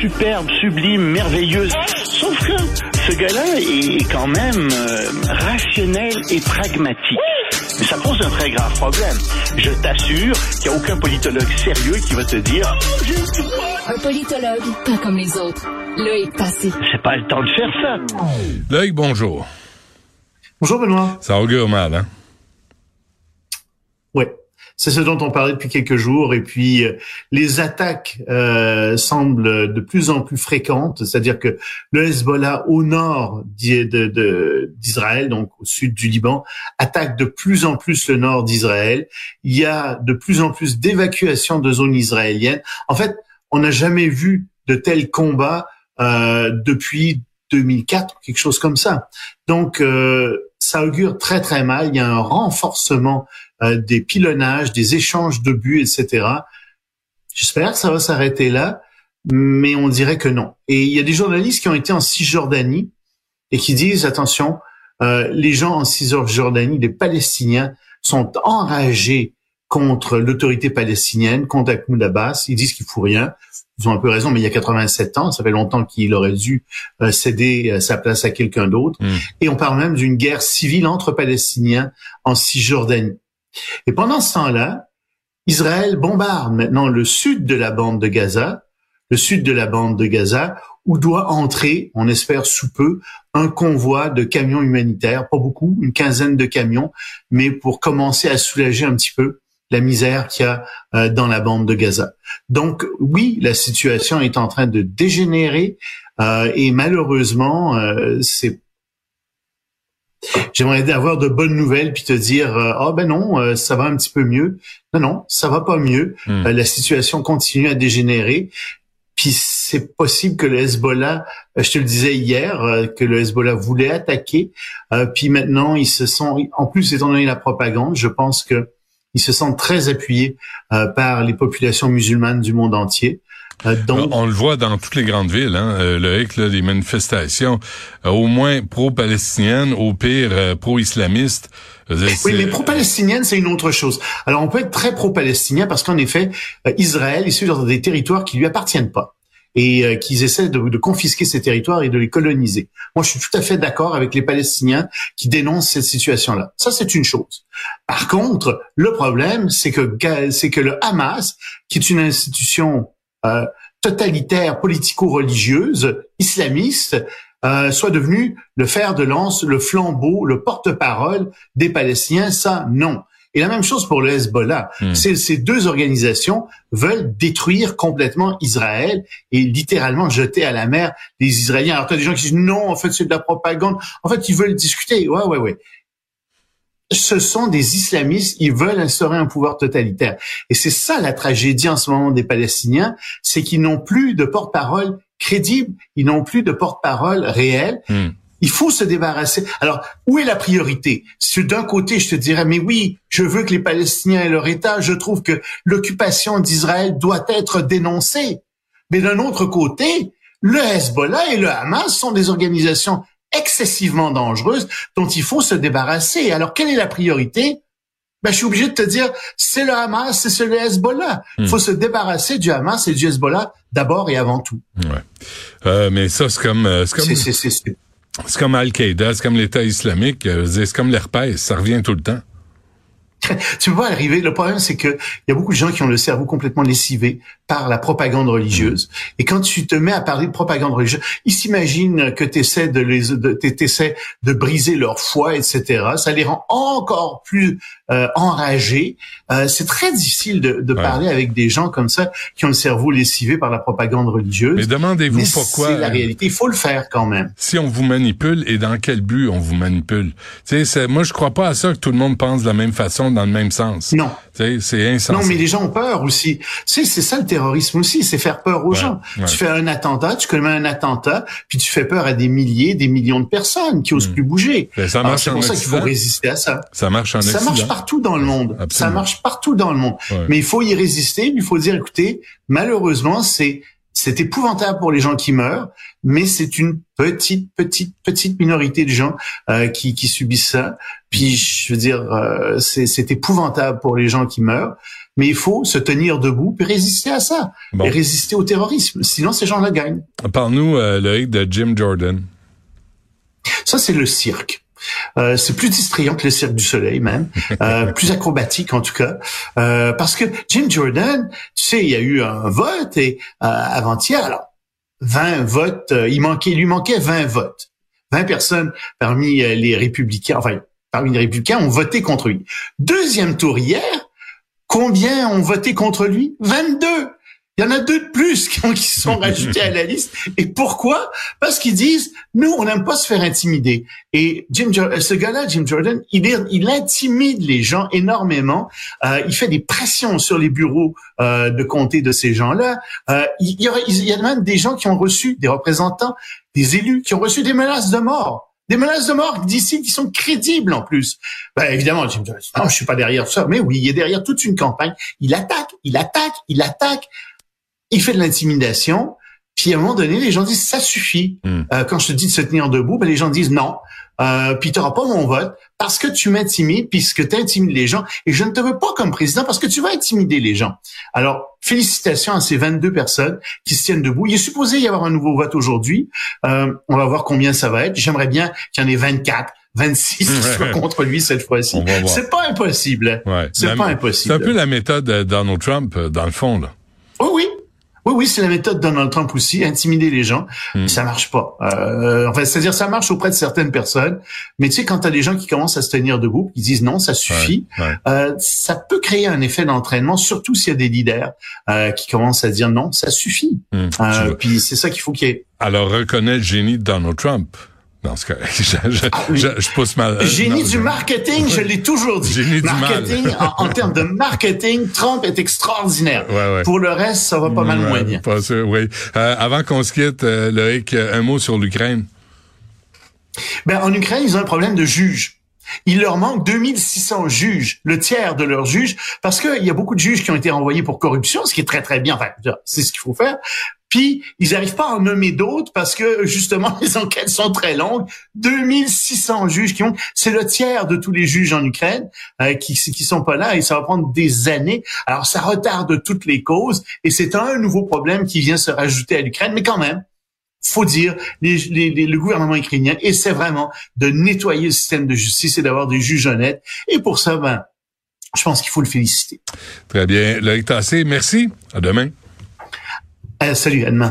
superbe, sublime, merveilleuse. Sauf que ce gars-là est quand même euh, rationnel et pragmatique. Mais ça pose un très grave problème. Je t'assure qu'il n'y a aucun politologue sérieux qui va te dire Un politologue, pas comme les autres. Loïc Passy. c'est pas le temps de faire ça. Loïc, bonjour. Bonjour Benoît. Ça augure mal, hein? C'est ce dont on parlait depuis quelques jours et puis euh, les attaques euh, semblent de plus en plus fréquentes, c'est-à-dire que le Hezbollah au nord d'Israël, donc au sud du Liban, attaque de plus en plus le nord d'Israël. Il y a de plus en plus d'évacuations de zones israéliennes. En fait, on n'a jamais vu de tels combats euh, depuis 2004, quelque chose comme ça. Donc, euh, ça augure très très mal. Il y a un renforcement des pilonnages, des échanges de buts, etc. J'espère que ça va s'arrêter là, mais on dirait que non. Et il y a des journalistes qui ont été en Cisjordanie et qui disent attention, euh, les gens en Cisjordanie, les Palestiniens, sont enragés contre l'autorité palestinienne, contre Mahmoud Abbas. Ils disent qu'il faut rien. Ils ont un peu raison, mais il y a 87 ans, ça fait longtemps qu'il aurait dû euh, céder sa place à quelqu'un d'autre. Mm. Et on parle même d'une guerre civile entre Palestiniens en Cisjordanie. Et pendant ce temps-là, Israël bombarde maintenant le sud de la bande de Gaza, le sud de la bande de Gaza, où doit entrer, on espère sous peu, un convoi de camions humanitaires, pas beaucoup, une quinzaine de camions, mais pour commencer à soulager un petit peu la misère qu'il y a euh, dans la bande de Gaza. Donc oui, la situation est en train de dégénérer euh, et malheureusement, euh, c'est J'aimerais avoir de bonnes nouvelles puis te dire ah ben non ça va un petit peu mieux. Non non ça va pas mieux. Hmm. la situation continue à dégénérer. Puis c'est possible que le Hezbollah, je te le disais hier, que le Hezbollah voulait attaquer. puis maintenant ils se sont, en plus étant donné la propagande, je pense que ils se sentent très appuyés par les populations musulmanes du monde entier. Euh, donc, on le voit dans toutes les grandes villes, hein, euh, le hic, là, des manifestations, euh, au moins pro-palestiniennes, au pire euh, pro-islamistes. Oui, mais pro-palestinienne, c'est une autre chose. Alors, on peut être très pro-palestinien parce qu'en effet, Israël est sur des territoires qui lui appartiennent pas et qu'ils essaient de, de, confisquer ces territoires et de les coloniser. Moi, je suis tout à fait d'accord avec les Palestiniens qui dénoncent cette situation-là. Ça, c'est une chose. Par contre, le problème, c'est que c'est que le Hamas, qui est une institution euh, totalitaire, politico-religieuse, islamiste, euh, soit devenu le fer de lance, le flambeau, le porte-parole des Palestiniens. Ça, non. Et la même chose pour le Hezbollah. Hmm. Ces, ces deux organisations veulent détruire complètement Israël et littéralement jeter à la mer les Israéliens. Alors, tu as des gens qui disent non, en fait, c'est de la propagande. En fait, ils veulent discuter. Ouais, ouais, ouais ce sont des islamistes, ils veulent instaurer un pouvoir totalitaire. Et c'est ça la tragédie en ce moment des Palestiniens, c'est qu'ils n'ont plus de porte-parole crédible, ils n'ont plus de porte-parole réel. Hmm. Il faut se débarrasser. Alors, où est la priorité? Si d'un côté, je te dirais, mais oui, je veux que les Palestiniens aient leur État, je trouve que l'occupation d'Israël doit être dénoncée. Mais d'un autre côté, le Hezbollah et le Hamas sont des organisations excessivement dangereuse dont il faut se débarrasser. Alors, quelle est la priorité? Ben, je suis obligé de te dire, c'est le Hamas, c'est le Hezbollah. Il Hmm. faut se débarrasser du Hamas et du Hezbollah d'abord et avant tout. Ouais. Euh, mais ça, c'est comme, euh, c'est comme, C'est- comme Al-Qaïda, c'est comme l'État islamique, euh, c'est comme l'herpès, ça revient tout le temps. tu peux pas arriver. Le problème, c'est que il y a beaucoup de gens qui ont le cerveau complètement lessivé par la propagande religieuse. Et quand tu te mets à parler de propagande religieuse, ils s'imaginent que tu essaies de les, de, t'essaies de briser leur foi, etc. Ça les rend encore plus euh, enragés. Euh, c'est très difficile de, de Ouais. parler avec des gens comme ça qui ont le cerveau lessivé par la propagande religieuse. Mais demandez-vous pourquoi. C'est la réalité. Il faut le faire quand même. si on vous manipule et dans quel but on vous manipule? Tu sais, moi je crois pas à ça que tout le monde pense de la même façon, dans le même sens. Non. C'est insensé. Non, mais les gens ont peur aussi. C'est ça le terrorisme aussi, c'est faire peur aux Ouais, gens. ouais. Tu fais un attentat, tu commets un attentat, puis tu fais peur à des milliers, des millions de personnes qui osent Mm. plus bouger. Ben, ça marche C'est pour ça qu'il faut résister à ça. Ça marche en Ça marche partout dans le monde. Ça marche partout dans le monde. Ouais. Mais il faut y résister. Il faut dire, écoutez, malheureusement, c'est c'est épouvantable pour les gens qui meurent, mais c'est une petite, petite, petite minorité de gens euh, qui, qui subissent ça. Puis, je veux dire, euh, c'est c'est épouvantable pour les gens qui meurent, Mais il faut se tenir debout et résister à ça, Bon. et résister au terrorisme. Sinon, ces gens-là gagnent. Parle-nous, euh, Loïc, de Jim Jordan. Ça, c'est le cirque. Euh, c'est plus distrayant que le cirque du soleil même, euh, plus acrobatique en tout cas, euh, parce que Jim Jordan, tu sais, il y a eu un vote et euh, avant-hier, alors 20 votes, euh, il manquait, il lui manquait 20 votes, 20 personnes parmi euh, les républicains, enfin parmi les républicains ont voté contre lui. Deuxième tour hier, combien ont voté contre lui? 22. Il y en a deux de plus qui ont- qui sont rajoutés à la liste. Et pourquoi? Parce qu'ils disent nous, on n'aime pas se faire intimider. Et Jim, euh, ce gars-là, Jim Jordan, il, est- il intimide les gens énormément. Euh, il fait des pressions sur les bureaux euh, de comté de ces gens-là. Euh, il, il y aurait- il y a même des gens qui ont reçu, des représentants, des élus, qui ont reçu des menaces de mort. Des menaces de mort d'ici qui sont crédibles en plus. Ben, évidemment, Jim Jordan, non, je suis pas derrière ça. Mais oui, il est derrière toute une campagne. Il attaque, il attaque, il attaque. Il fait de l'intimidation. Puis à un moment donné, les gens disent ça suffit. Hmm. Euh, quand je te dis de se tenir debout, ben les gens disent non. Euh, puis tu n'auras pas mon vote parce que tu m'intimides, puisque tu intimides les gens. Et je ne te veux pas comme président parce que tu vas intimider les gens. Alors, félicitations à ces 22 personnes qui se tiennent debout. Il est supposé y avoir un nouveau vote aujourd'hui. Euh, on va voir combien ça va être. J'aimerais bien qu'il y en ait 24, 26 qui soient contre lui cette fois-ci. C'est pas impossible. Ouais. C'est pas C'est impossible. un peu la méthode de Donald Trump, euh, dans le fond, là. Oui, oui. Oui, oui, c'est la méthode de Donald Trump aussi, intimider les gens. Hmm. Ça marche pas. Euh, enfin, c'est-à-dire, ça marche auprès de certaines personnes, mais tu sais, quand t'as des gens qui commencent à se tenir debout, qui disent non, ça suffit, Ouais, ouais. euh, ça peut créer un effet d'entraînement, surtout s'il y a des leaders euh, qui commencent à dire non, ça suffit. Vois. puis c'est ça qu'il faut qu'il y ait. Alors, reconnais le génie de Donald Trump. Dans ce cas, je, je, oui. je, je pousse mal. Génie non, du marketing, je l'ai toujours dit. Génie du mal. marketing, en, en termes de marketing, Trump est extraordinaire. Ouais, ouais. Pour le reste, ça va pas mal Ouais, moins bien. Pas sûr, oui. Euh, avant qu'on se quitte, euh, Loïc, euh, un mot sur l'Ukraine. Ben, en Ukraine, ils ont un problème de juges. Il leur manque 2600 juges, le tiers de leurs juges, parce qu'il y a beaucoup de juges qui ont été renvoyés pour corruption, ce qui est très très bien, enfin, c'est ce qu'il faut faire. Puis, ils n'arrivent pas à en nommer d'autres parce que, justement, les enquêtes sont très longues. 2600 juges qui ont, c'est le tiers de tous les juges en Ukraine euh, qui qui sont pas là et ça va prendre des années. Alors, ça retarde toutes les causes et c'est un nouveau problème qui vient se rajouter à l'Ukraine, mais quand même, faut dire, les, les- les- le gouvernement ukrainien essaie vraiment de nettoyer le système de justice et d'avoir des juges honnêtes. Et pour ça, ben, je pense qu'il faut le féliciter. Très bien. Loïc Tassé, merci. À demain. sérieusement